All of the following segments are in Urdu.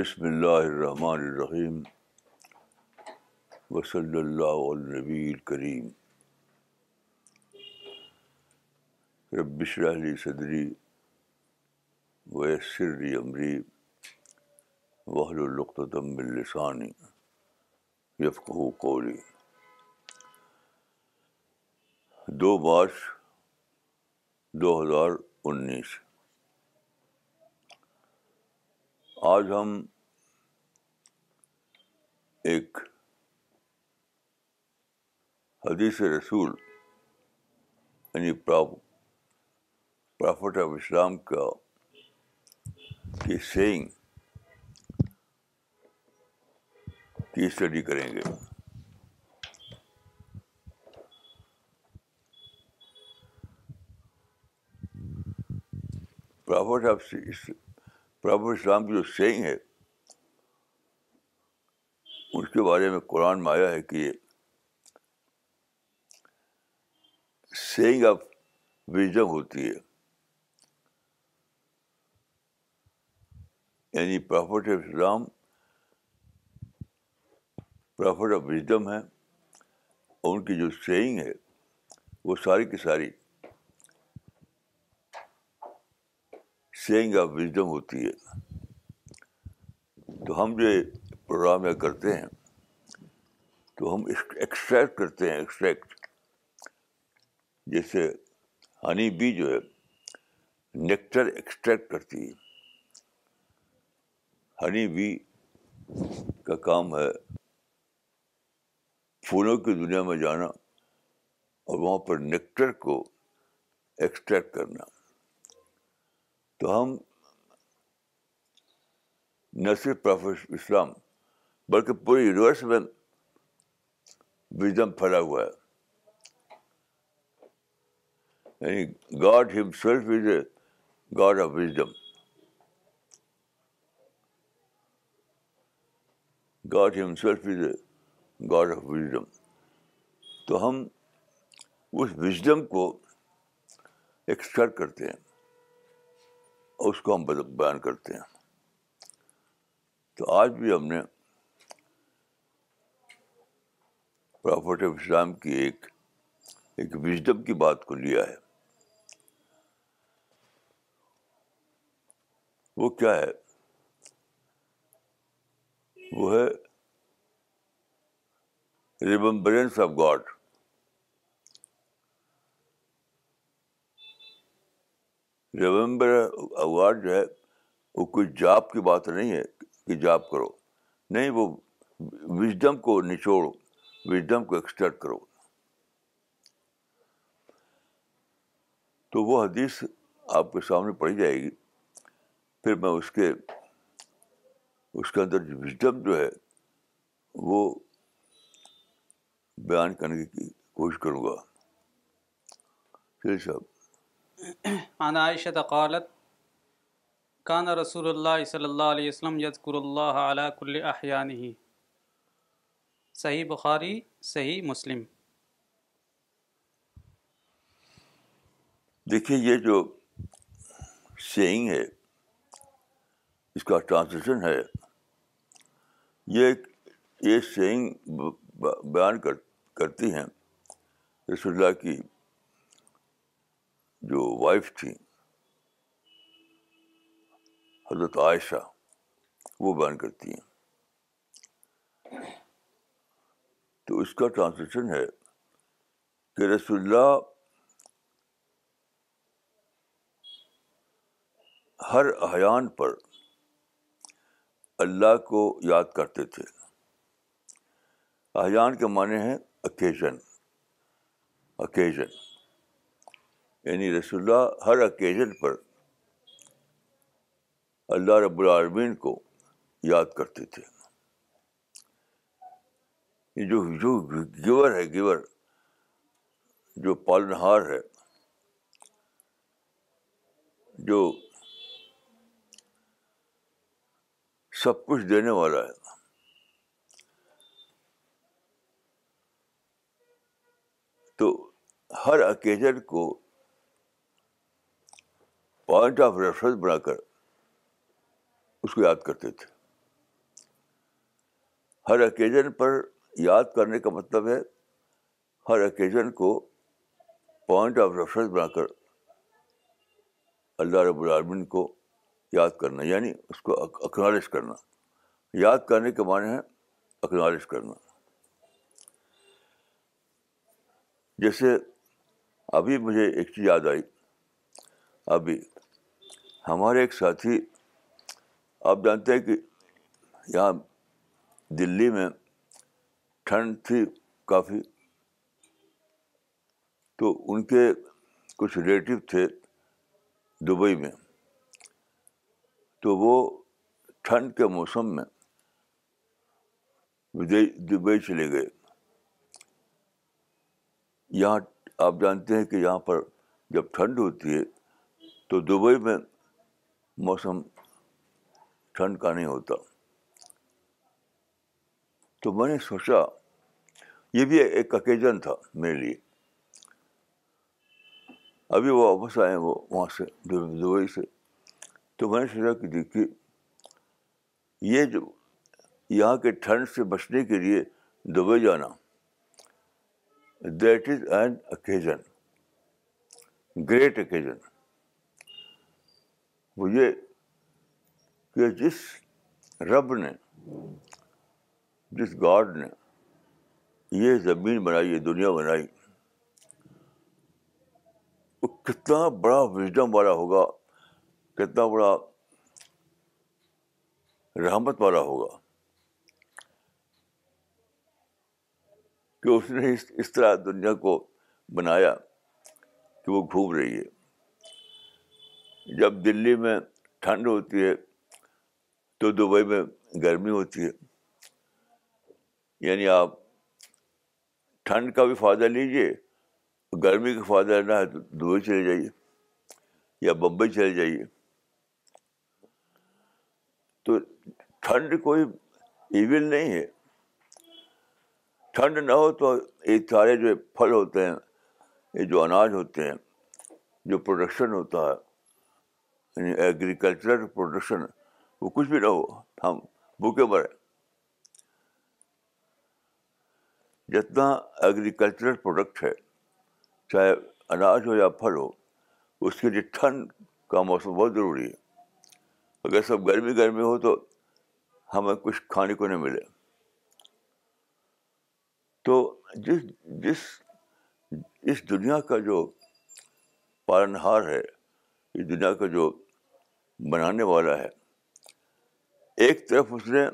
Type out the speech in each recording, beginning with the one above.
بسم اللہ الرحمن الرحیم وصلی اللہ النبی الکریم رب اشرح لی صدری ویسر لی امری واحلل عقدۃ من لسانی یفقہوا قولی دو مارچ دو ہزار انیس آج ہم ایک حدیث رسول یعنی پرافٹ آف اسلام کا کی سینگ کی اسٹڈی کریں گے۔ پرافٹ آف پرافٹ اسلام کی جو سینگ ہے، اس کے بارے میں قرآن میں آیا ہے کہ سینگ آف وزڈم ہوتی ہے۔ یعنی prophet of Islam prophet of wisdom ہے، اور ان کی جو سینگ ہے، وہ ساری کی ساری سینگ آف وزڈم ہوتی ہے۔ تو ہم جو پروگرام یا کرتے ہیں، تو ہم ایکسٹریکٹ کرتے ہیں ایکسٹریکٹ جیسے ہنی بی جو ہے نیکٹر ایکسٹریکٹ کرتی ہے۔ ہنی بی کا کام ہے پھولوں کی دنیا میں جانا اور وہاں پر نیکٹر کو ایکسٹریکٹ کرنا۔ تو ہم نہ صرف پروفیس اسلام بلکہ پورے یونیورس میں وزڈم پھیلا ہوا ہے۔ یعنی God himself is a God of wisdom. God himself is a God of wisdom. تو ہم اس وزڈم کو ایکسٹریکٹ کرتے ہیں۔ اور اس کو ہم بیان کرتے ہیں۔ تو آج بھی ہم نے پرافٹ آف اسلام کی ایک ایک وزڈم کی بات کو لیا ہے۔ وہ کیا ہے؟ وہ ہے remembrance of God remember God جو ہے، وہ کوئی جاب کی بات نہیں ہے کہ جاب کرو۔ نہیں، وہ وزڈم کو نچوڑو، وزڈم کو ایکسٹرٹ کرو۔ تو وہ حدیث آپ کے سامنے پڑھی جائے گی۔ پھر میں اس کے اس کے اندر جو وزڈم جو ہے، وہ بیان کرنے کی کوشش کروں گا۔ چلیے صاحب۔ عن عائشة قالت، كان رسول الله صلی اللہ علیہ وسلم یذکر اللہ علی کل احیانه صحیح بخاری، صحیح مسلم. دیکھیے، یہ جو سینگ ہے، اس کا ٹرانسلیشن ہے، یہ یہ سینگ بیان کر کرتی ہیں رسول اللہ کی جو وائف تھیں حضرت عائشہ، وہ بیان کرتی ہیں۔ تو اس کا ٹرانسلیشن ہے کہ رسول اللہ ہر احیان پر اللہ کو یاد کرتے تھے۔ احیان کے معنی ہیں اکیزن اکیزن یعنی رسول اللہ ہر اکیزن پر اللہ رب العالمین کو یاد کرتے تھے۔ جو جو گیور ہے، گیور جو پالنہار ہے، جو سب کچھ دینے والا ہے۔ تو ہر اکیزن کو پوائنٹ آف ریفرنس بنا کر اس کو یاد کرتے تھے۔ ہر اوکیزن پر یاد کرنے کا مطلب ہے ہر اوکیزن کو پوائنٹ آف ریفرنس بنا کر اللہ رب العالمین کو یاد کرنا یعنی اس کو اکنالج کرنا۔ یاد کرنے کے معنی ہے اکنالج کرنا۔ جیسے ابھی مجھے ایک چیز یاد آئی۔ ابھی ہمارے ایک ساتھی، آپ جانتے ہیں کہ یہاں دلی میں ٹھنڈ تھی کافی، تو ان کے کچھ ریلیٹیو تھے دبئی میں۔ تو وہ ٹھنڈ کے موسم میں دبئی چلے گئے۔ یہاں آپ جانتے ہیں کہ یہاں پر جب ٹھنڈ ہوتی ہے تو دبئی میں موسم ٹھنڈ کا نہیں ہوتا۔ تو میں نے سوچا، یہ بھی ایک اوکیزن تھا میرے لیے۔ ابھی وہ واپس آئے وہ وہاں سے دبئی سے۔ تو میں نے سوچا کہ دیکھیے، یہ جو یہاں کے ٹھنڈ سے بچنے کے لیے دبئی جانا that is an occasion great occasion وہ یہ کہ جس رب نے، جس گاڈ نے یہ زمین بنائی، یہ دنیا بنائی، وہ کتنا بڑا وزڈم والا ہوگا، کتنا بڑا رحمت والا ہوگا کہ اس نے اس اس طرح دنیا کو بنایا کہ وہ گھوم رہی ہے۔ جب دلی میں ٹھنڈ ہوتی ہے تو دبئی میں گرمی ہوتی ہے۔ یعنی آپ ٹھنڈ کا بھی فائدہ لیجیے گرمی کا فائدہ لینا ہے تو دبئی چلے جائیے یا بمبئی چلے جائیے۔ تو ٹھنڈ کوئی ایون نہیں ہے۔ ٹھنڈ نہ ہو تو یہ سارے جو پھل ہوتے ہیں، یہ جو اناج ہوتے ہیں، جو پروڈکشن ہوتا ہے یعنی ایگریکلچرل پروڈکشن وہ کچھ بھی نہ ہو، ہم بھوکے مرے۔ جتنا ایگریکلچرل پروڈکٹ ہے، چاہے اناج ہو یا پھل ہو، اس کے لیے ٹھنڈ کا موسم بہت ضروری ہے۔ اگر سب گرمی گرمی ہو تو ہمیں کچھ کھانے کو نہیں ملے۔ تو جس جس، اس دنیا کا جو پالنہار ہے اس دنیا کا جو بنانے والا ہے، ایک طرف اس نے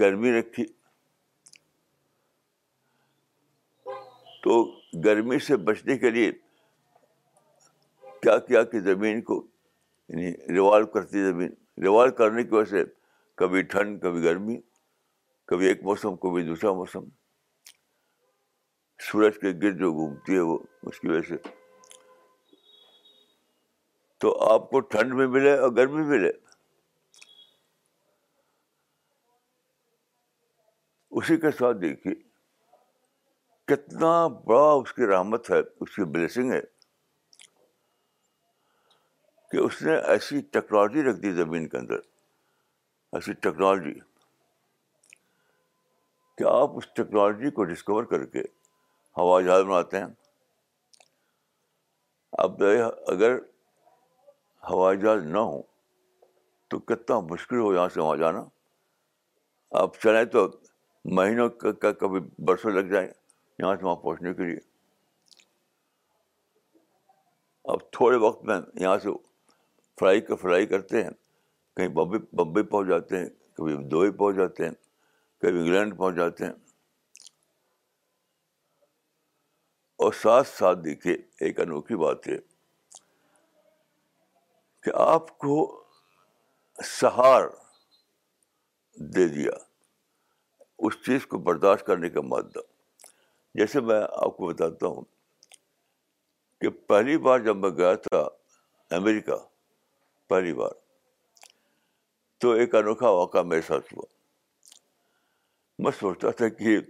گرمی رکھی۔ تو گرمی سے بچنے کے لیے کیا کیا کہ زمین کو یعنی ریوالو کرتی زمین۔ ریوالو کرنے کی وجہ سے کبھی ٹھنڈ، کبھی گرمی، کبھی ایک موسم، کبھی دوسرا موسم۔ سورج کے گرد جو گھومتی ہے وہ اس کی وجہ سے۔ تو آپ کو ٹھنڈ میں ملے اور گرمی ملے۔ اسی کے ساتھ دیکھیے، کتنا بڑا اس کی رحمت ہے، اس کی بلیسنگ ہے کہ اس نے ایسی ٹیکنالوجی رکھ دی زمین کے اندر، ایسی ٹیکنالوجی کہ آپ اس ٹیکنالوجی کو ڈسکور کر کے ہوا جہاز بناتے ہیں۔ اب اگر ہوائی جہاز نہ ہو تو کتنا مشکل ہو یہاں سے وہاں جانا۔ آپ چلیں تو مہینوں کا کبھی برسوں لگ جائیں یہاں سے وہاں پہنچنے کے لیے۔ اب تھوڑے وقت میں یہاں سے فرائی کا فرائی کرتے ہیں۔ کہیں بمبئی بمبئی پہنچ جاتے ہیں، کبھی دبئی پہنچ جاتے ہیں، کبھی انگلینڈ پہنچ جاتے ہیں۔ اور ساتھ ساتھ دیکھیے، ایک انوکھی بات ہے کہ آپ کو سہار دے دیا، اس چیز کو برداشت کرنے کا مادہ۔ جیسے میں آپ کو بتاتا ہوں کہ پہلی بار جب میں گیا تھا امریکہ، پہلی بار، تو ایک انوکھا واقعہ میرے ساتھ ہوا۔ میں سوچتا تھا کہ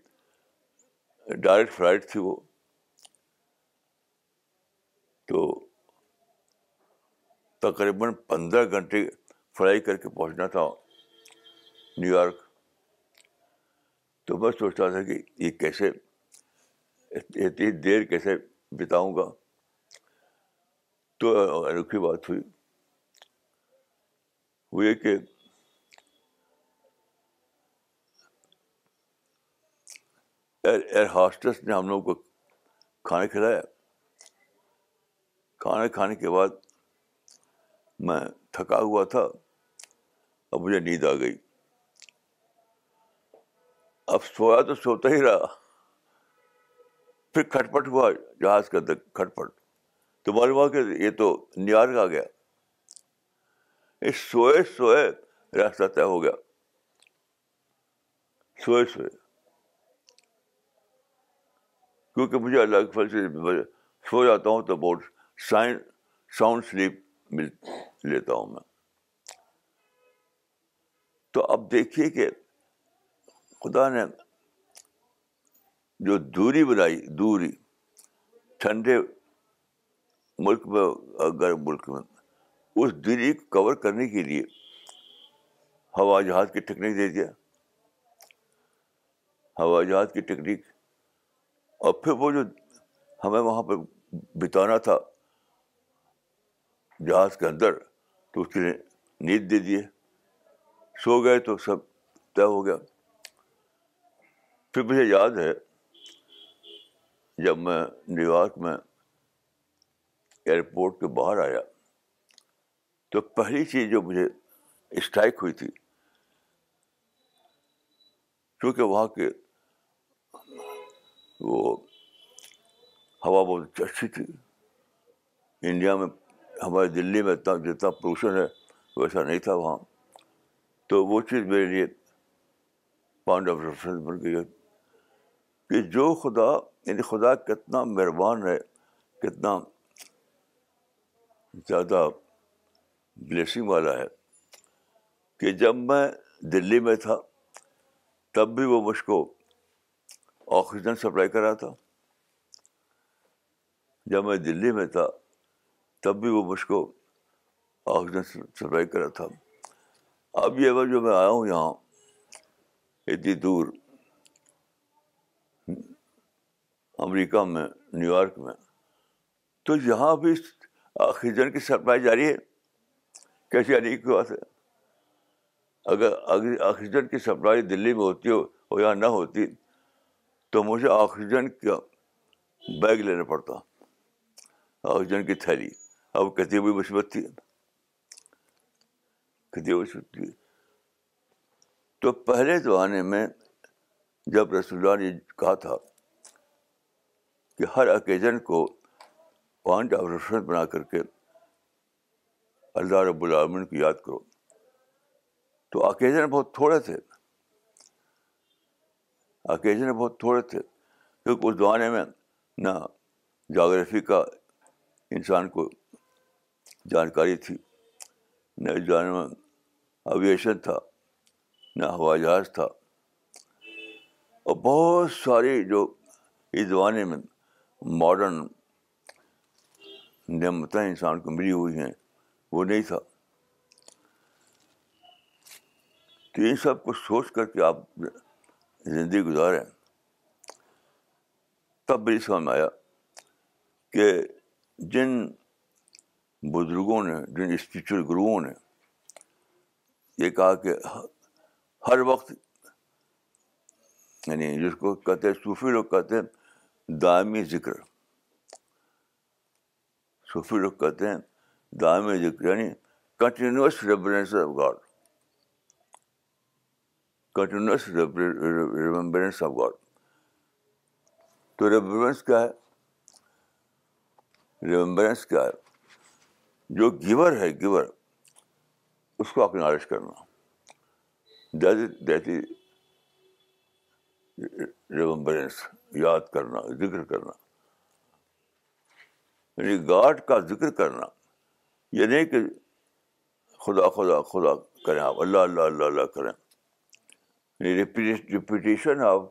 ڈائریکٹ فلائٹ تھی وہ۔ تو تقریباً پندرہ گھنٹے فلائی کر کے پہنچنا تھا نیو یارک۔ تو میں سوچتا تھا کہ یہ کیسے، اتنی دیر کیسے بتاؤں گا۔ تو انوکھی بات ہوئی۔ ہوئی کہ ایئر ہاسٹس نے ہم لوگ کو کھانا کھلایا۔ کھانا کھانے کے بعد میں تھکا ہوا تھا، اب مجھے نیند آ گئی۔ اب سویا تو سوتا ہی رہا۔ پھر کھٹ پٹ ہوا جہاز کے اندر کھٹ پٹ تو معلوم ہوا کہ یہ تو نیارک آ گیا۔ اس سوئے سوئے راستہ طے ہو گیا۔ سوئے سوئے۔ کیونکہ مجھے اللہ کے فل سے سو جاتا ہوں تو بہت سائن ساؤنڈ سلیپ مل لیتا ہوں میں۔ تو اب دیکھیے کہ خدا نے جو دوری بنائی، دوری، ٹھنڈے ملک میں، گرم ملک میں، اس دوری کو کور کرنے کے لیے ہوا جہاز کی ٹیکنیک دے دیا۔ ہوا جہاز کی ٹیکنیک اور پھر وہ جو ہمیں وہاں پہ بتانا تھا جہاز کے اندر تو اس کے لیے نیند دے دیے۔ سو گئے تو سب طے ہو گیا۔ پھر مجھے یاد ہے جب میں نیو یارک میں ایئرپورٹ کے باہر آیا، تو پہلی چیز جو مجھے اسٹرائک ہوئی تھی کیونکہ وہاں کے وہ ہوا بہت اچھی تھی۔ انڈیا میں ہمارے دلی میں اتنا جتنا پولوشن ہے، ویسا نہیں تھا وہاں۔ تو وہ چیز میرے لیے پوائنٹ آف ریفرنس بن گئی کہ جو خدا یعنی خدا کتنا مہربان ہے، کتنا زیادہ بلیسنگ والا ہے کہ جب میں دلی میں تھا، تب بھی وہ مجھ کو آکسیجن سپلائی کرا تھا۔ جب میں دلی میں تھا تب بھی وہ مجھ کو آکسیجن سپلائی کرا تھا۔ اب یہ جو میں آیا ہوں یہاں، اتنی دور، امریکہ میں، نیو یارک میں۔ تو یہاں بھی آکسیجن کی سپلائی جاری ہے؟ کیسی یعنی کی بات ہے؟ اگر آکسیجن کی سپلائی دلی میں ہوتی ہو یا نہ ہوتی، تو مجھے آکسیجن کا بیگ لینا پڑتا، آکسیجن کی تھیلی۔ اب کہتی ہوئی مصیبت تھی کہتی ہوئی مصیبت تھی تو پہلے زمانے میں جب رسول اللہ نے کہا تھا کہ ہر اوکیزن کو پوائنٹ آف ریفرنس بنا کر کے اللہ رب العالمین کی یاد کرو تو اوکیزن بہت تھوڑے تھے اوکیزن بہت تھوڑے تھے کیونکہ اس زمانے میں نہ جاگرفی کا انسان کو جانکاری تھی۔ نہ اس زمانے میں اویشن تھا، نہ ہوائی جہاز تھا۔ اور بہت ساری جو اس زمانے میں ماڈرن نعمتیں انسان کو ملی ہوئی ہیں، وہ نہیں تھا۔ تو ان سب کو سوچ کر کے آپ زندگی گزاریں۔ تب میری سمجھ میں آیا کہ جن بزرگوں نے جن اسپریچل گروؤں نے، یہ کہا کہ ہر وقت یعنی جس کو کہتے ہیں صوفی لوگ کہتے ہیں دائمی ذکر۔ صوفی لوگ کہتے ہیں دائمی ذکر یعنی continuous reference of God continuous remembrance of God تو ریمبرنس کیا ہے؟ ریمبرنس کیا ہے؟ جو گیور ہے، گیور، اس کو اکنالج کرنا۔ دیتی، ریمبرنس، یاد کرنا، ذکر کرنا۔ یعنی گاڈ کا ذکر کرنا۔ یہ نہیں کہ خدا خدا خدا کریں آپ، اللہ اللہ اللہ اللہ کریں۔ یعنی ریپیٹیشن آف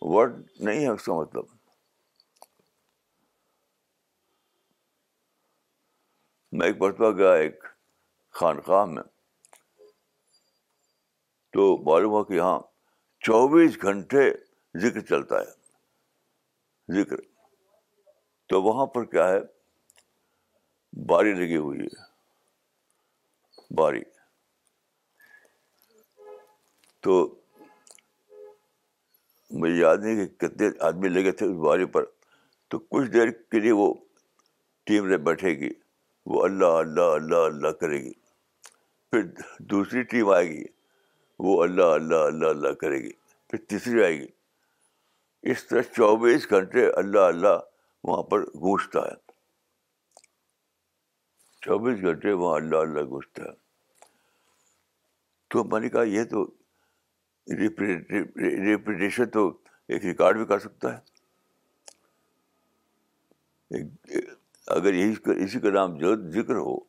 ورڈ نہیں ہے اس کا مطلب۔ میں ایک مرتبہ گیا ایک خانقاہ میں۔ تو معلوم ہوا کہ یہاں چوبیس گھنٹے ذکر چلتا ہے۔ ذکر۔ تو وہاں پر کیا ہے؟ باری لگی ہوئی ہے۔ باری۔ تو مجھے یاد نہیں کہ کتنے آدمی لگے تھے اس باری پر۔ تو کچھ دیر کے لیے وہ ٹیم میں بیٹھے گی۔ وہ اللہ اللہ اللہ اللہ کرے گی۔ پھر دوسری ٹیم آئے گی، وہ اللہ اللہ اللہ اللہ کرے گی۔ پھر تیسری آئے گی۔ اس طرح چوبیس گھنٹے اللہ اللہ وہاں پر گونجتا ہے۔ چوبیس گھنٹے وہاں اللہ اللہ گونجتا ہے۔ تو میں نے کہا، یہ تو ریپیٹیشن تو ایک ریکارڈ بھی کر سکتا ہے۔ اگر یہی اسی کا نام جو ذکر ہو،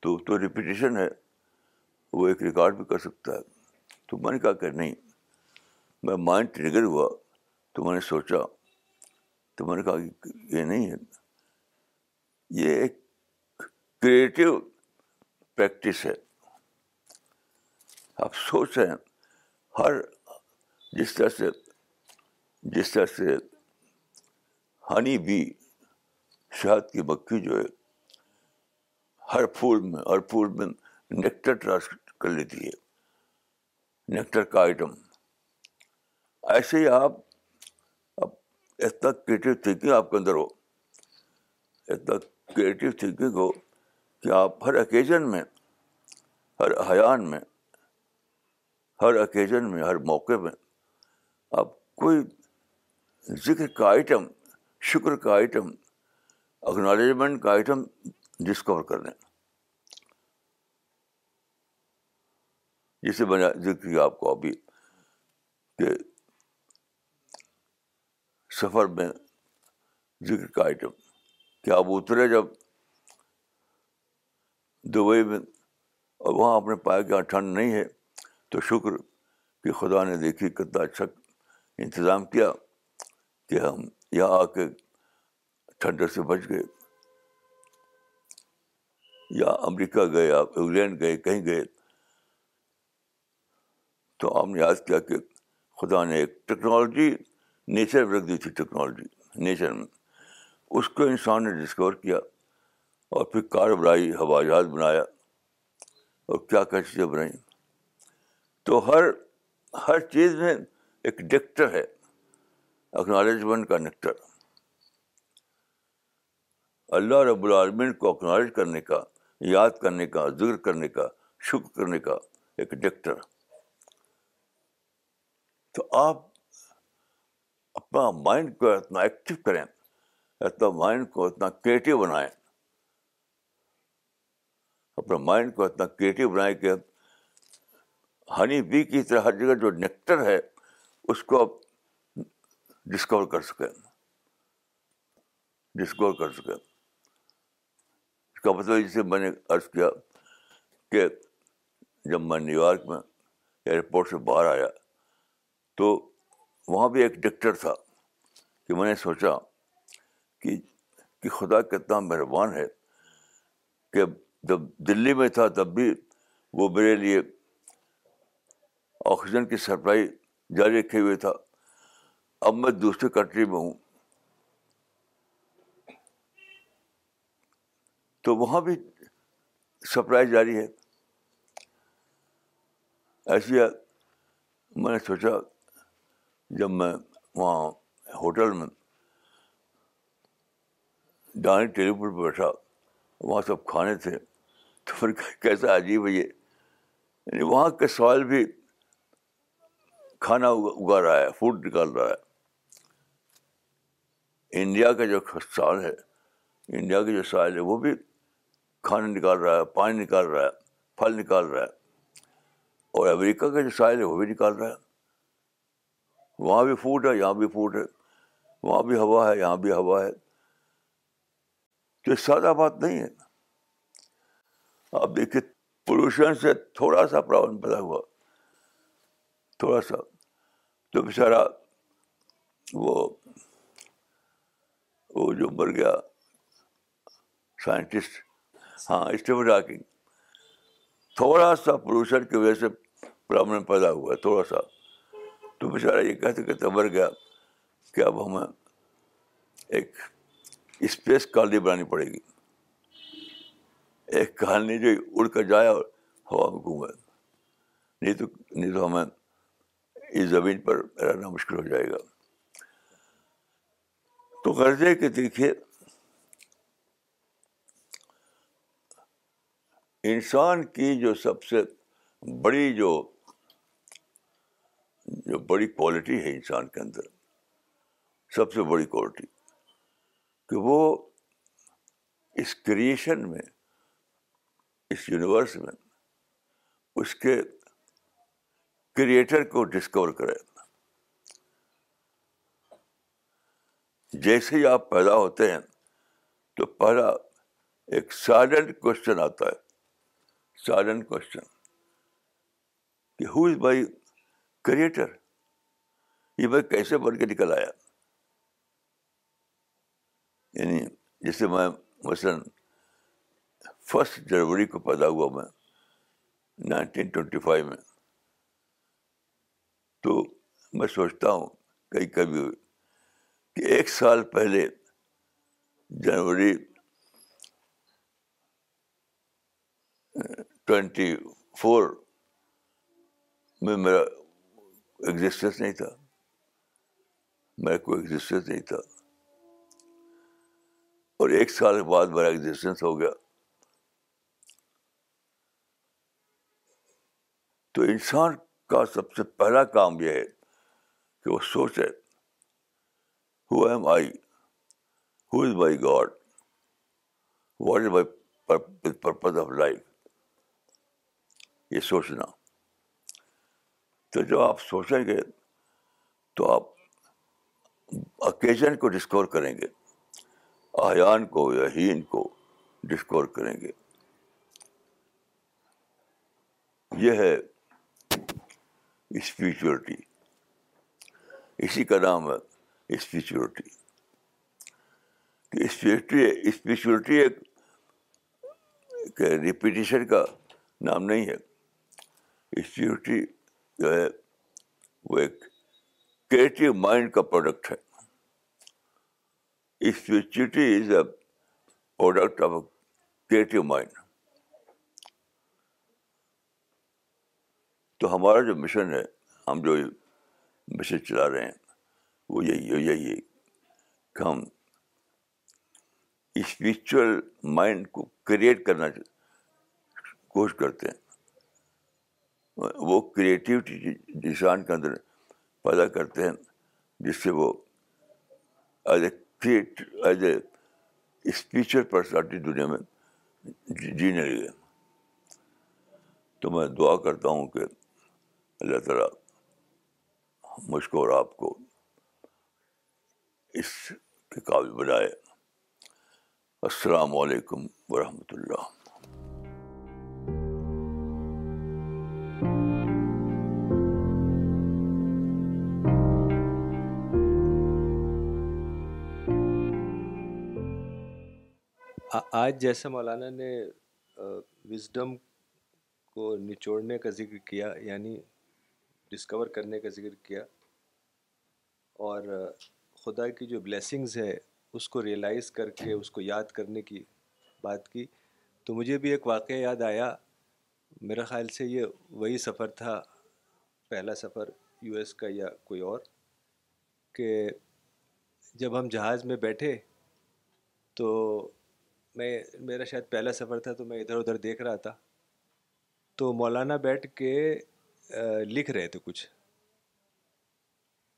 تو تو ریپیٹیشن ہے، وہ ایک ریکارڈ بھی کر سکتا ہے۔ تو میں نے کہا کہ نہیں، میں مائنڈ ٹریگر ہوا، تو میں نے سوچا، تو میں نے کہا کہ یہ نہیں ہے۔ یہ ایک کریٹیو پریکٹس ہے۔ آپ سوچ رہے ہیں، ہر جس طرح سے جس طرح سے ہنی بی شہد کی مکھی جو ہے، ہر پھول میں، ہر پھول میں نیکٹر ٹرانس کر لیتی ہے نیکٹر کا آئٹم ایسے ہی آپ اب اتنا کریٹیو تھنکنگ آپ کے اندر ہو، اتنا کریٹیو تھنکنگ ہو کہ آپ ہر اوکیزن میں، ہر حیان میں، ہر اوکیزن میں، ہر موقع میں آپ کوئی ذکر کا آئٹم شکر کا آئٹم اکنالجمنٹ کا آئٹم ڈسکور کر لیں جسے میں نے ذکر کیا آپ کو ابھی کہ سفر میں ذکر کا آئٹم کہ آپ اترے جب دبئی میں اور وہاں آپ نے پایا کہ یہاں ٹھنڈ نہیں ہے تو شکر کہ خدا نے دیکھی کتنا اچھا انتظام کیا کہ ہم یہاں آ کے ٹھنڈر سے بچ گئے۔ یا امریکہ گئے آپ انگلینڈ گئے، کہیں گئے۔ تو آپ نے یاد کیا کہ خدا نے ایک ٹیکنالوجی نیچر میں رکھ دی تھی، ٹیکنالوجی نیچر میں۔ اس کو انسان نے ڈسکور کیا اور پھر کار بنائی، ہوا جہاز بنایا اور کیا کیا چیزیں بنائیں۔ تو ہر ہر چیز میں ایک ڈکٹر ہے اکنالجمنٹ کا نیکٹر اللہ رب العالمین کو اکنالج کرنے کا، یاد کرنے کا، ذکر کرنے کا، شکر کرنے کا ایک ڈکٹر۔ تو آپ اپنا مائنڈ کو اتنا ایکٹیو کریں، اتنا مائنڈ کو اتنا کریٹیو بنائیں۔ اپنا مائنڈ کو اتنا کریٹیو بنائیں کہ ہنی بی کی طرح ہر جگہ جو نیکٹر ہے، اس کو آپ ڈسکور کر سکیں۔ ڈسکور کر سکیں۔ کا مطلب جسے میں نے عرض کیا کہ جب میں نیو یارک میں ایئرپورٹ سے باہر آیا تو وہاں بھی ایک ڈکٹر تھا کہ میں نے سوچا کہ کہ خدا کتنا مہربان ہے کہ جب دلی میں تھا تب بھی وہ میرے لیے آکسیجن کی سپلائی جاری رکھے ہوئے تھا اب میں دوسرے کنٹری میں ہوں۔ تو وہاں بھی سپلائی جاری ہے۔ ایسی میں نے سوچا جب میں وہاں ہوٹل میں ڈائننگ ٹیبل پہ بیٹھا، وہاں سب کھانے تھے، تو پھر کیسا عجیب ہے یہ۔ یعنی وہاں کے سوال بھی کھانا اگا رہا ہے فوڈ نکال رہا ہے۔ انڈیا کا جو سال ہے، انڈیا کے جو سال ہے، وہ بھی کھانا نکال رہا ہے، پانی نکال رہا ہے، پھل نکال رہا ہے۔ اور امریکہ کا جو سائل ہے وہ بھی نکال رہا ہے وہاں بھی فوڈ ہے، یہاں بھی فوڈ ہے۔ وہاں بھی ہوا ہے، یہاں بھی ہوا ہے۔ تو سادہ بات نہیں ہے۔ آپ دیکھیے پولوشن سے تھوڑا سا پرابلم پیدا ہوا۔ تھوڑا سا۔ تو بیچارہ وہ وہ جو مر گیا سائنٹسٹ ہاں اسٹیفن ہاکنگ تھوڑا سا پولوشن کی وجہ سے پرابلم پیدا ہوا ہے تھوڑا سا۔ تو بیچارہ یہ کہتے کہتے مر گیا کہ اب ہمیں ایک اسپیس کالونی بنانی پڑے گی۔ ایک کالونی جو اڑ کر جائے اور ہوا میں گھومے۔ نہیں تو نہیں تو ہمیں اس زمین پر رہنا مشکل ہو جائے گا۔ تو غرضے کہ دیکھیے انسان کی جو سب سے بڑی جو جو بڑی کوالٹی ہے انسان کے اندر، سب سے بڑی کوالٹی کہ وہ اس کریشن میں، اس یونیورس میں اس کے کریٹر کو ڈسکور کرے۔ جیسے ہی آپ پیدا ہوتے ہیں، تو پہلا ایک سائلنٹ کوشچن آتا ہے سائلنٹ کوشچن کہ ہو از بائی کریٹر یہ بھائی کیسے بن کے نکل آیا؟ یعنی جیسے میں مثلاً فسٹ جنوری کو پیدا ہوا میں نائنٹین ٹوینٹی فائیو میں۔ تو میں سوچتا ہوں کئی کبھی کہ ایک سال پہلے جنوری ٹوینٹی فور میں میرا ایگزسٹنس نہیں تھا۔ میرا کوئی ایگزسٹنس نہیں تھا۔ اور ایک سال بعد میرا ایگزسٹنس ہو گیا۔ تو انسان کا سب سے پہلا کام یہ ہے کہ وہ سوچے who am I who is my God what is my purpose of life یہ سوچنا تو جو آپ سوچیں گے تو آپ اوکیزن کو ڈسکور کریں گے آیان کو یا ہین کو ڈسکور کریں گے یہ ہے اسپریچولیٹی اسی کا نام ہے اسپریچولیٹی اسپریچولیٹی اسپریچولیٹی ایک ریپیٹیشن کا نام نہیں ہے اسپریچولیٹی جو ہے وہ ایک کریٹو مائنڈ کا پروڈکٹ ہے۔ Spirituality is a product of a creative mind. تو ہمارا جو مشن ہے، ہم جو مشن چلا رہے ہیں، وہ یہی ہے یہی ہے کہ ہم اسپریچل مائنڈ کو کریٹ کرنا کوشش کرتے ہیں۔ وہ کریٹیوٹی انسان کے اندر پیدا کرتے ہیں، جس سے وہ as a create as a spiritual personality دنیا میں جینے لگے۔ تو میں دعا کرتا ہوں کہ اللہ تعالیٰ مجھ کو اور آپ کو اس کے قابل بنائے۔ السلام علیکم ورحمۃ اللہ۔ آج جیسے مولانا نے وزڈم کو نچوڑنے کا ذکر کیا یعنی ڈسکور کرنے کا ذکر کیا، اور خدا کی جو بلیسنگز ہے، اس کو ریئلائز کر کے، اس کو یاد کرنے کی بات کی، تو مجھے بھی ایک واقعہ یاد آیا۔ میرا خیال سے یہ وہی سفر تھا، پہلا سفر یو ایس کا یا کوئی اور، کہ جب ہم جہاز میں بیٹھے تو میں، میرا شاید پہلا سفر تھا تو میں ادھر ادھر دیکھ رہا تھا۔ تو مولانا بیٹھ کے لکھ رہے تھے کچھ۔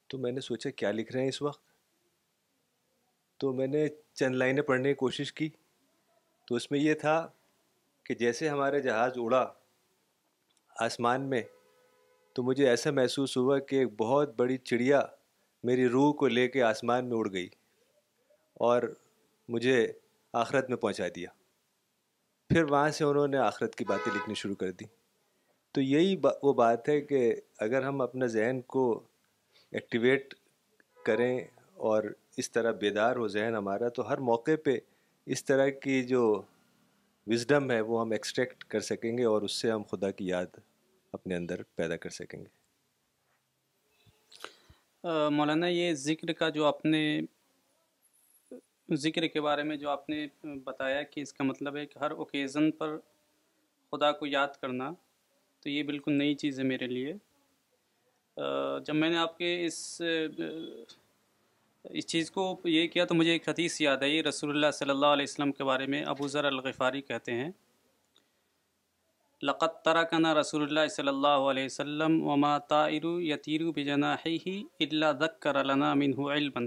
تو میں نے سوچا، کیا لکھ رہے ہیں اس وقت؟ تو میں نے چند لائنیں پڑھنے کی کوشش کی۔ تو اس میں یہ تھا کہ جیسے ہمارے جہاز اڑا آسمان میں، تو مجھے ایسا محسوس ہوا کہ ایک بہت بڑی چڑیا میری روح کو لے کے آسمان میں اڑ گئی۔ اور مجھے آخرت میں پہنچا دیا۔ پھر وہاں سے انہوں نے آخرت کی باتیں لکھنی شروع کر دی۔ تو یہی با، وہ بات ہے کہ اگر ہم اپنا ذہن کو ایکٹیویٹ کریں اور اس طرح بیدار ہو ذہن ہمارا، تو ہر موقع پہ اس طرح کی جو وزڈم ہے، وہ ہم ایکسٹریکٹ کر سکیں گے اور اس سے ہم خدا کی یاد اپنے اندر پیدا کر سکیں گے۔ مولانا، یہ ذکر کا جو آپ نے ذکر کے بارے میں جو آپ نے بتایا کہ اس کا مطلب ہے کہ ہر اوکیزن پر خدا کو یاد کرنا، تو یہ بالکل نئی چیز ہے میرے لیے۔ جب میں نے آپ کے اس اس چیز کو یہ کیا تو مجھے ایک حدیث یاد آئی، رسول اللہ صلی اللہ علیہ وسلم کے بارے میں ابو ذر الغفاری کہتے ہیں لقت ترکنا رسول اللہ صلی اللہ علیہ وسلم وما طائر یتیر بجناحی اللہ ذکر لنا منہ علما.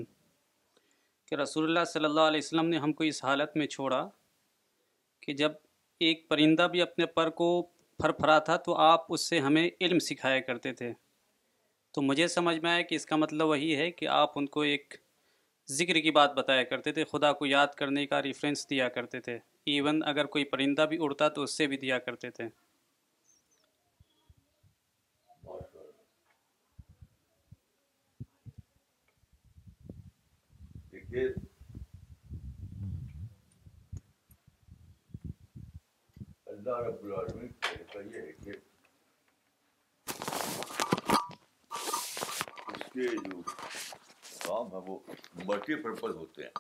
کہ رسول اللہ صلی اللہ علیہ وسلم نے ہم کو اس حالت میں چھوڑا کہ جب ایک پرندہ بھی اپنے پر کو پھر پھرا تھا تو آپ اس سے ہمیں علم سکھایا کرتے تھے۔ تو مجھے سمجھ میں آیا کہ اس کا مطلب وہی ہے کہ آپ ان کو ایک ذکر کی بات بتایا کرتے تھے، خدا کو یاد کرنے کا ریفرنس دیا کرتے تھے۔ ایون اگر کوئی پرندہ بھی اڑتا تو اس سے بھی دیا کرتے تھے۔ اللہ رب العالمین کا یہ ہے کہ اس کے جو کام ہے وہ ملٹی پرپز ہوتے ہیں۔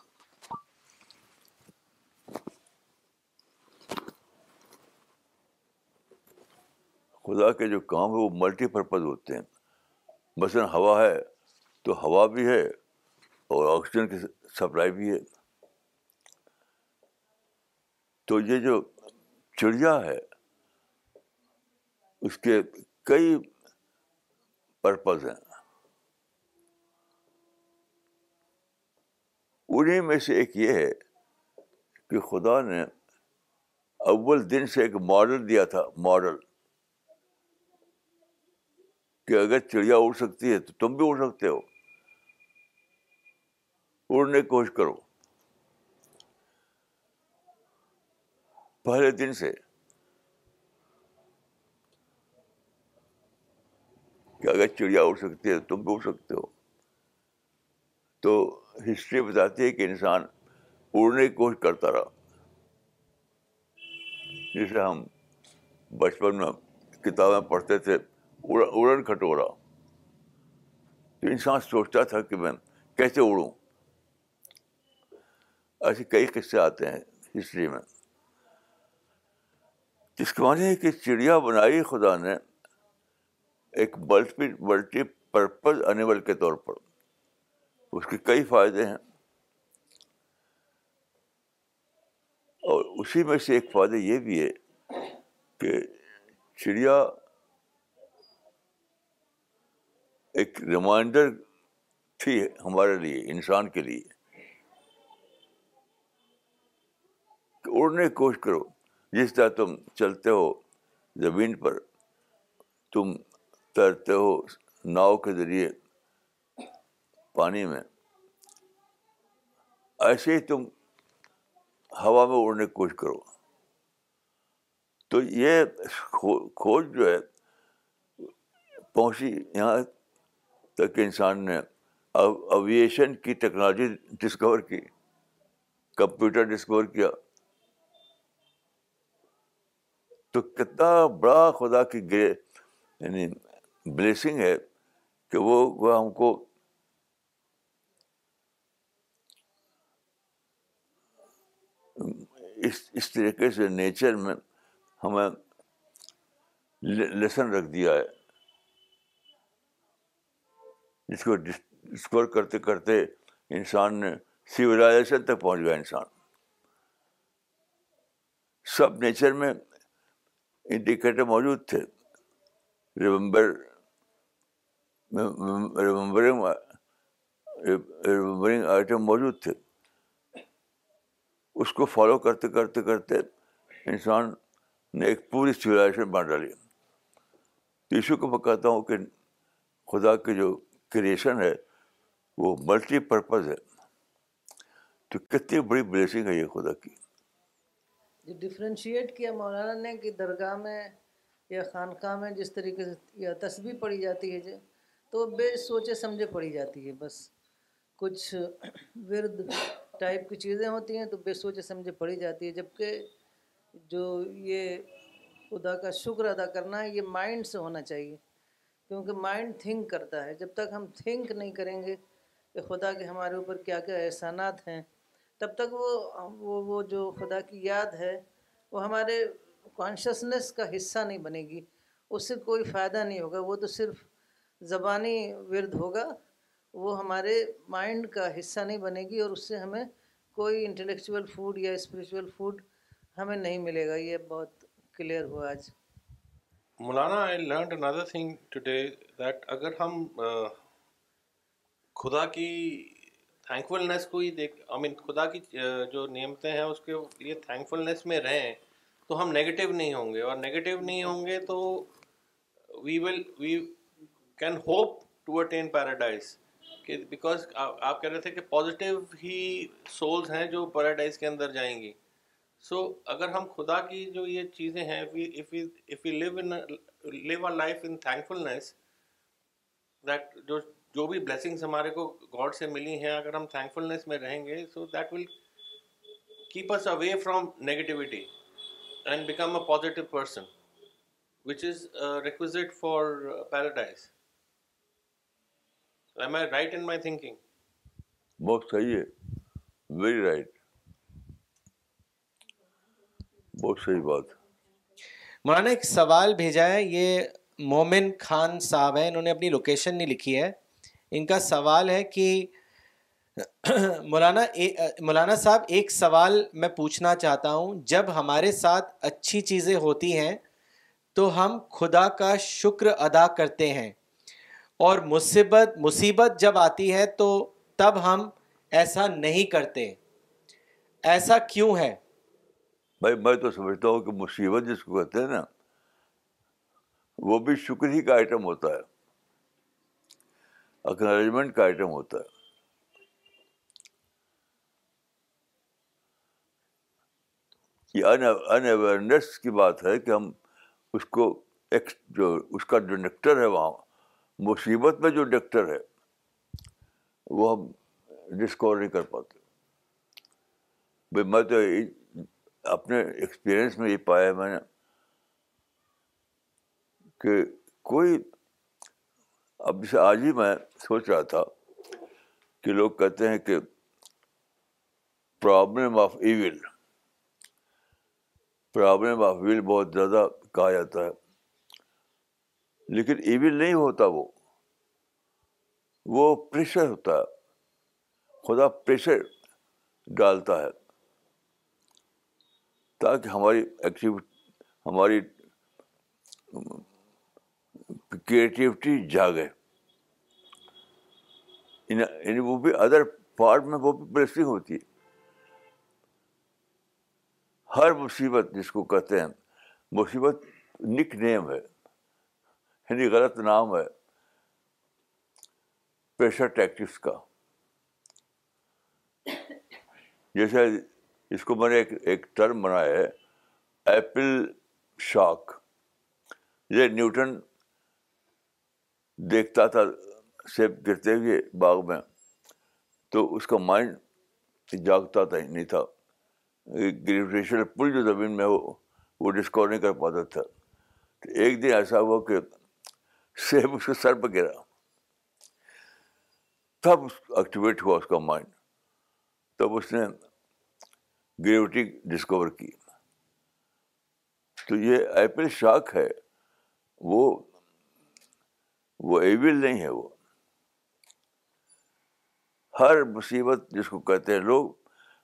خدا کے جو کام ہے وہ ملٹی پرپز ہوتے ہیں۔ مثلاً ہوا ہے تو ہوا بھی ہے اور آکسیجن کی سپلائی بھی ہے۔ تو یہ جو چڑیا ہے، اس کے کئی پرپز ہیں۔ انہیں میں سے ایک یہ ہے کہ خدا نے اول دن سے ایک ماڈل دیا تھا ماڈل کہ اگر چڑیا اڑ سکتی ہے تو تم بھی اڑ سکتے ہو۔ اڑنے کی کوشش کرو۔ پہلے دن سے کہ اگر چڑیا اڑ سکتی ہے تو تم بھی اڑ سکتے ہو۔ تو ہسٹری بتاتی ہے کہ انسان اڑنے کی کوشش کرتا رہا۔ جسے ہم بچپن میں کتابیں پڑھتے تھے اڑن کھٹورا۔ تو انسان سوچتا تھا کہ میں کیسے اڑوں ایسے کئی قصے آتے ہیں ہسٹری میں۔ جس کے معنی ہے کہ چڑیا بنائی خدا نے ایک ملٹی ملٹی پرپز انیمل کے طور پر۔ اس کے کئی فائدے ہیں۔ اور اسی میں سے ایک فائدہ یہ بھی ہے کہ چڑیا ایک ریمائنڈر تھی ہمارے لیے، انسان کے لیے۔ اڑنے کی کوشش کرو۔ جس طرح تم چلتے ہو زمین پر، تم تیرتے ہو ناؤ کے ذریعے پانی میں، ایسے ہی تم ہوا میں اڑنے کی کوشش کرو۔ تو یہ کھوج جو ہے، پہنچی یہاں تک انسان نے اویشن کی ٹیکنالوجی ڈسکور کی کمپیوٹر ڈسکور کیا۔ تو کتنا بڑا خدا کی گرے یعنی بلیسنگ ہے کہ وہ وہ ہم کو اس اس طریقے سے نیچر میں ہمیں لیسن رکھ دیا ہے۔ جس کو ڈسکور کرتے کرتے انسان نے سویلائزیشن تک پہنچ گیا انسان۔ سب نیچر میں انڈیکیٹر موجود تھے۔ ریمبر ریمبرنگ ریمبرنگ آئٹم موجود تھے۔ اس کو فالو کرتے کرتے کرتے انسان نے ایک پوری سویلائزیشن بنا ڈالی۔ تو ایشو کو میں کہتا ہوں کہ خدا کی جو کریشن ہے، وہ ملٹی پرپز ہے۔ تو کتنی بڑی بلیسنگ ہے یہ خدا کی۔ جو ڈفرینشیٹ کیا مولانا نے کہ درگاہ میں یا خانقاہ میں جس طریقے سے یا تسبیح پڑھی جاتی ہے جو تو بے سوچے سمجھے پڑھی جاتی ہے، بس کچھ ورد ٹائپ کی چیزیں ہوتی ہیں تو بے سوچے سمجھے پڑھی جاتی ہے جبکہ جو یہ خدا کا شکر ادا کرنا ہے، یہ مائنڈ سے ہونا چاہیے، کیونکہ مائنڈ تھنک کرتا ہے۔ جب تک ہم تھنک نہیں کریں گے کہ خدا کے ہمارے اوپر کیا کیا احسانات ہیں تب تک وہ وہ وہ جو خدا کی یاد ہے، وہ ہمارے کانشسنس کا حصہ نہیں بنے گی۔ اس سے کوئی فائدہ نہیں ہوگا۔ وہ تو صرف زبانی ورد ہوگا۔ وہ ہمارے مائنڈ کا حصہ نہیں بنے گی اور اس سے ہمیں کوئی انٹلیکچوئل فوڈ یا اسپریچول فوڈ ہمیں نہیں ملے گا۔ یہ بہت کلیئر ہوا آج۔ مولانا I learned another thing today that اگر ہم خدا کی تھینکفلنس کو ہی دیکھ آئی مین خدا کی جو نعمتیں ہیں، اس کے لیے تھینکفلنس میں رہیں تو ہم نگیٹو نہیں ہوں گے۔ اور نگیٹو نہیں ہوں گے تو we will we can hope to attain paradise کہ بیکاز آپ کہہ رہے تھے کہ پازیٹیو ہی سولز ہیں جو پیراڈائز کے اندر جائیں گی۔ سو اگر ہم خدا کی جو یہ چیزیں ہیں لیو ان لیو لائف ان تھینکفلنیس دیٹ جو جو بھی بلیسنگس ہمارے کو گاڈ سے ملی ہیں اگر ہم تھینکفلنیس میں رہیں گے so that will keep us away from negativity and become a positive person which is requisite for paradise am I right in my thinking بہت صحیح ہے ویری رائٹ بہت صحیح بات۔ مولانا ایک سوال بھیجا ہے یہ مومن خان صاحب ہیں انہوں نے اپنی لوکیشن نہیں لکھی ہے۔ ان کا سوال ہے کہ مولانا مولانا صاحب، ایک سوال میں پوچھنا چاہتا ہوں۔ جب ہمارے ساتھ اچھی چیزیں ہوتی ہیں تو ہم خدا کا شکر ادا کرتے ہیں اور مصیبت مصیبت جب آتی ہے تو تب ہم ایسا نہیں کرتے۔ ایسا کیوں ہے؟ بھائی، میں تو سمجھتا ہوں کہ مصیبت جس کو کہتے ہیں نا، وہ بھی شکر ہی کا آئٹم ہوتا ہے۔ اکنالجمنٹ کا آئٹم ہوتا ہے یہ ان اویئرنیس کی بات ہے کہ ہم اس کو ایک جو اس کا جو نیکٹر ہے وہاں مصیبت میں جو نیکٹر ہے وہ ہم ڈسکور نہیں کر پاتے بھائی میں تو اپنے ایکسپیرئنس میں یہ پایا میں نے کہ کوئی اب جیسے آج ہی میں سوچ رہا تھا کہ لوگ کہتے ہیں کہ problem of evil problem of evil بہت زیادہ کہا جاتا ہے۔ لیکن ایون نہیں ہوتا وہ۔ وہ پریشر ہوتا ہے۔ خدا پریشر ڈالتا ہے۔ تاکہ ہماری ایکٹیو ہماری کریٹیوٹی جاگے۔ یعنی وہ بھی ادر پارٹ میں وہ بھی بلیسنگ ہوتی ہے۔ ہر مصیبت جس کو کہتے ہیں، مصیبت نک نیم ہے یعنی غلط نام ہے پریشر ٹیکٹکس کا۔ جیسے اس کو میں نے ایک ایک ٹرم بنایا ہے ایپل شاک یہ نیوٹن دیکھتا تھا سیب گرتے ہوئے باغ میں، تو اس کا مائنڈ جاگتا تھا، نہیں تھا۔ گریویٹیشن پل جو زمین میں ہو، وہ ڈسکور نہیں کر پاتا تھا۔ تو ایک دن ایسا ہوا کہ سیب اس کے سر پہ گرا۔ تب ایکٹیویٹ ہوا اس کا مائنڈ تب اس نے گریوٹی ڈسکور کی۔ تو یہ ایپل شاک ہے، وہ وہ ایول نہیں ہے وہ۔ ہر مصیبت جس کو کہتے ہیں لوگ،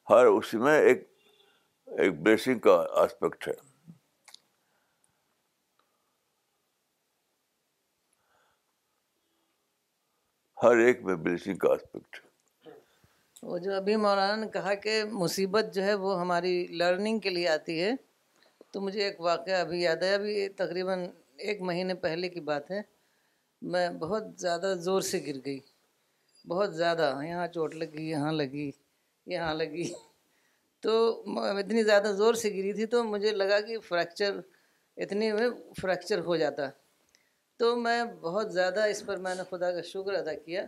ہر اس میں ایک ایک بلیسنگ کا آسپیکٹ ہے۔ ہر ایک میں بلیسنگ کا آسپیکٹ ہے۔ وہ جو ابھی مولانا نے کہا کہ مصیبت جو ہے وہ ہماری لرننگ کے لیے آتی ہے، تو مجھے ایک واقعہ ابھی یاد ہے ابھی تقریباً ایک مہینے پہلے کی بات ہے۔ میں بہت زیادہ زور سے گر گئی۔ بہت زیادہ، یہاں چوٹ لگی، یہاں لگی یہاں لگی۔ تو اتنی زیادہ زور سے گری تھی تو مجھے لگا کہ فریکچر اتنی میں فریکچر ہو جاتا۔ تو میں بہت زیادہ اس پر میں نے خدا کا شکر ادا کیا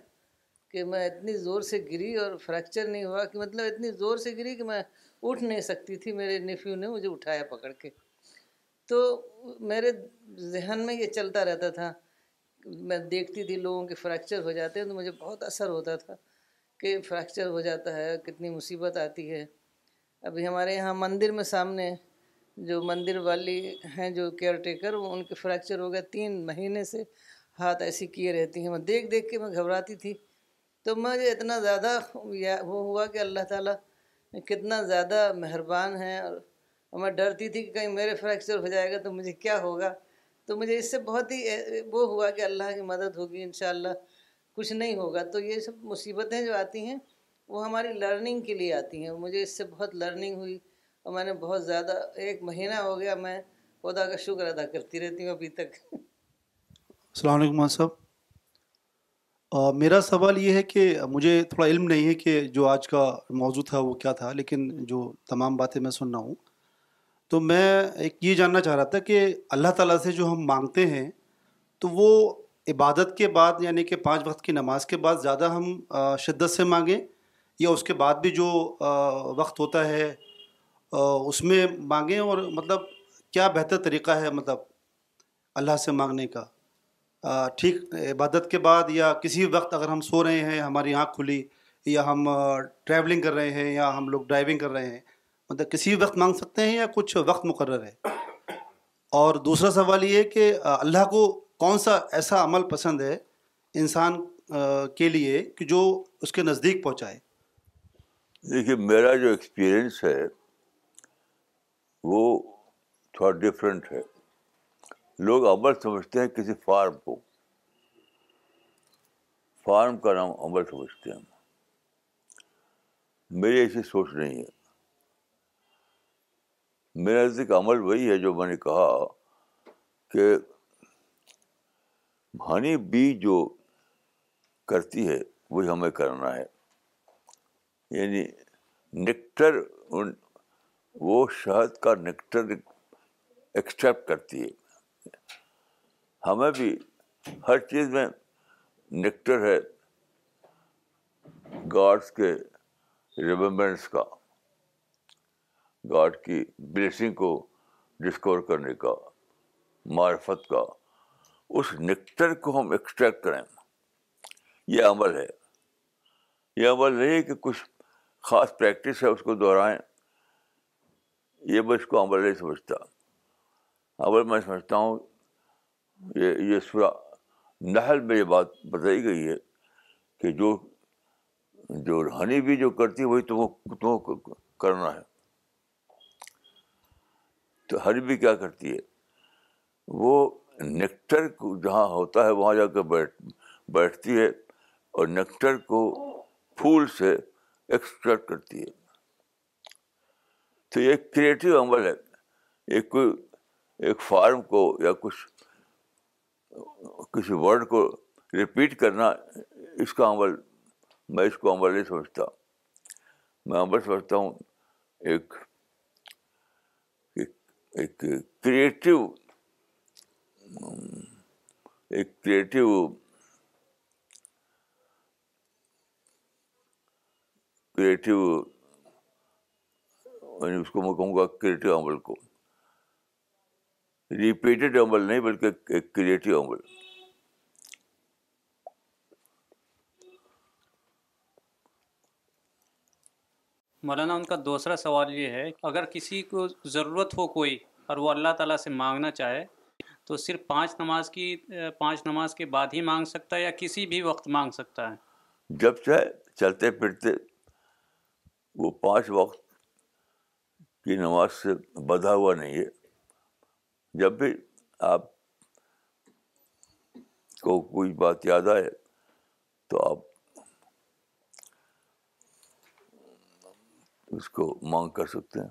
کہ میں اتنی زور سے گری اور فریکچر نہیں ہوا کہ مطلب اتنی زور سے گری کہ میں اٹھ نہیں سکتی تھی، میرے نیفیو نے مجھے اٹھایا پکڑ کے۔ تو میرے ذہن میں یہ چلتا رہتا تھا میں دیکھتی تھی لوگوں کے فریکچر ہو جاتے ہیں تو مجھے بہت اثر ہوتا تھا کہ فریکچر ہو جاتا ہے، کتنی مصیبت آتی ہے۔ ابھی ہمارے یہاں مندر میں سامنے جو مندر والی ہیں، جو کیئر ٹیکر وہ ان کے فریکچر ہو گئے تین مہینے سے ہاتھ ایسی کیے رہتی ہیں۔ میں دیکھ دیکھ کے میں گھبراتی تھی۔ تو مجھے اتنا زیادہ وہ ہوا کہ اللہ تعالیٰ کتنا زیادہ مہربان ہے اور میں ڈرتی تھی کہ کہیں میرے فریکچر ہو جائے گا تو مجھے کیا ہوگا۔ تو مجھے اس سے بہت ہی، وہ ہوا کہ اللہ کی مدد ہوگی، انشاءاللہ کچھ نہیں ہوگا۔ تو یہ سب مصیبتیں جو آتی ہیں، وہ ہماری لرننگ کے لیے آتی ہیں۔ مجھے اس سے بہت لرننگ ہوئی اور میں نے بہت زیادہ، ایک مہینہ ہو گیا میں خدا کا شکر ادا کرتی رہتی ہوں ابھی تک۔ السلام علیکم صاحب۔ میرا سوال یہ ہے کہ مجھے تھوڑا علم نہیں ہے کہ جو آج کا موضوع تھا وہ کیا تھا، لیکن جو تمام باتیں میں سن رہا ہوں۔ تو میں ایک یہ جاننا چاہ رہا تھا کہ اللہ تعالیٰ سے جو ہم مانگتے ہیں، تو وہ عبادت کے بعد یعنی کہ پانچ وقت کی نماز کے بعد زیادہ ہم شدت سے مانگیں یا اس کے بعد بھی جو وقت ہوتا ہے اس میں مانگیں؟ اور مطلب کیا بہتر طریقہ ہے مطلب اللہ سے مانگنے کا؟ ٹھیک، عبادت کے بعد یا کسی وقت اگر ہم سو رہے ہیں، ہماری آنکھ کھلی یا ہم ٹریولنگ کر رہے ہیں یا ہم لوگ ڈرائیونگ کر رہے ہیں مطلب کسی وقت مانگ سکتے ہیں یا کچھ وقت مقرر ہے؟ اور دوسرا سوال یہ ہے کہ اللہ کو کون سا ایسا عمل پسند ہے انسان کے لیے کہ جو اس کے نزدیک پہنچائے؟ دیکھیے، میرا جو ایکسپیرئنس ہے، وہ تھوڑا ڈفرینٹ ہے۔ لوگ عمل سمجھتے ہیں کسی فارم کو۔ فارم کا نام عمل سمجھتے ہیں۔ میری ایسی سوچ نہیں ہے۔ میرا نزدیک عمل وہی ہے جو میں نے کہا کہ ہنی بی جو کرتی ہے وہی ہمیں کرنا ہے۔ یعنی نکٹر وہ شہد کا نکٹر ایکسٹریکٹ کرتی ہے۔ ہمیں بھی ہر چیز میں نکٹر ہے۔ گاڈس کے ریمبرنس کا۔ گاڈ کی بلیسنگ کو ڈسکور کرنے کا، معرفت کا، اس نکٹر کو ہم ایکسٹریکٹ کریں۔ یہ عمل ہے۔ یہ عمل نہیں کہ کچھ خاص پریکٹس ہے اس کو دہرائیں۔ یہ میں اس کو عمل نہیں سمجھتا۔ عمل میں سمجھتا ہوں، یہ یہ سورا نحل میں یہ بات بتائی گئی ہے کہ جو جو ہنی بھی جو کرتی ہے، وہی تم کو کرنا ہے۔ تو ہنی بھی کیا کرتی ہے؟ وہ نیکٹر کو جہاں ہوتا ہے وہاں جا کے بیٹھ، بیٹھتی ہے اور نیکٹر کو پھول سے ایکسٹریکٹ کرتی ہے۔ تو یہ کریٹیو عمل ہے۔ ایک کوئی، ایک فارم کو یا کچھ، کسی ورڈ کو ریپیٹ کرنا اس کا عمل، میں اس کو عمل نہیں سمجھتا۔ میں عمل سمجھتا ہوں ایک ایک کریٹو ایک کریٹو کریٹو یعنی اس کو میں کہوں گا کریٹو عمل کو۔ ریپیٹڈ عمل نہیں بلکہ ایک کریٹو عمل۔ مولانا، ان کا دوسرا سوال یہ ہے، اگر کسی کو ضرورت ہو کوئی اور وہ اللہ تعالیٰ سے مانگنا چاہے، تو صرف پانچ نماز کی، پانچ نماز کے بعد ہی مانگ سکتا ہے یا کسی بھی وقت مانگ سکتا ہے؟ جب چاہے، چلتے پھرتے وہ پانچ وقت کی نماز سے بدھا ہوا نہیں ہے۔ جب بھی آپ کو کوئی بات یاد آئے، تو آپ اس کو مانگ کر سکتے ہیں۔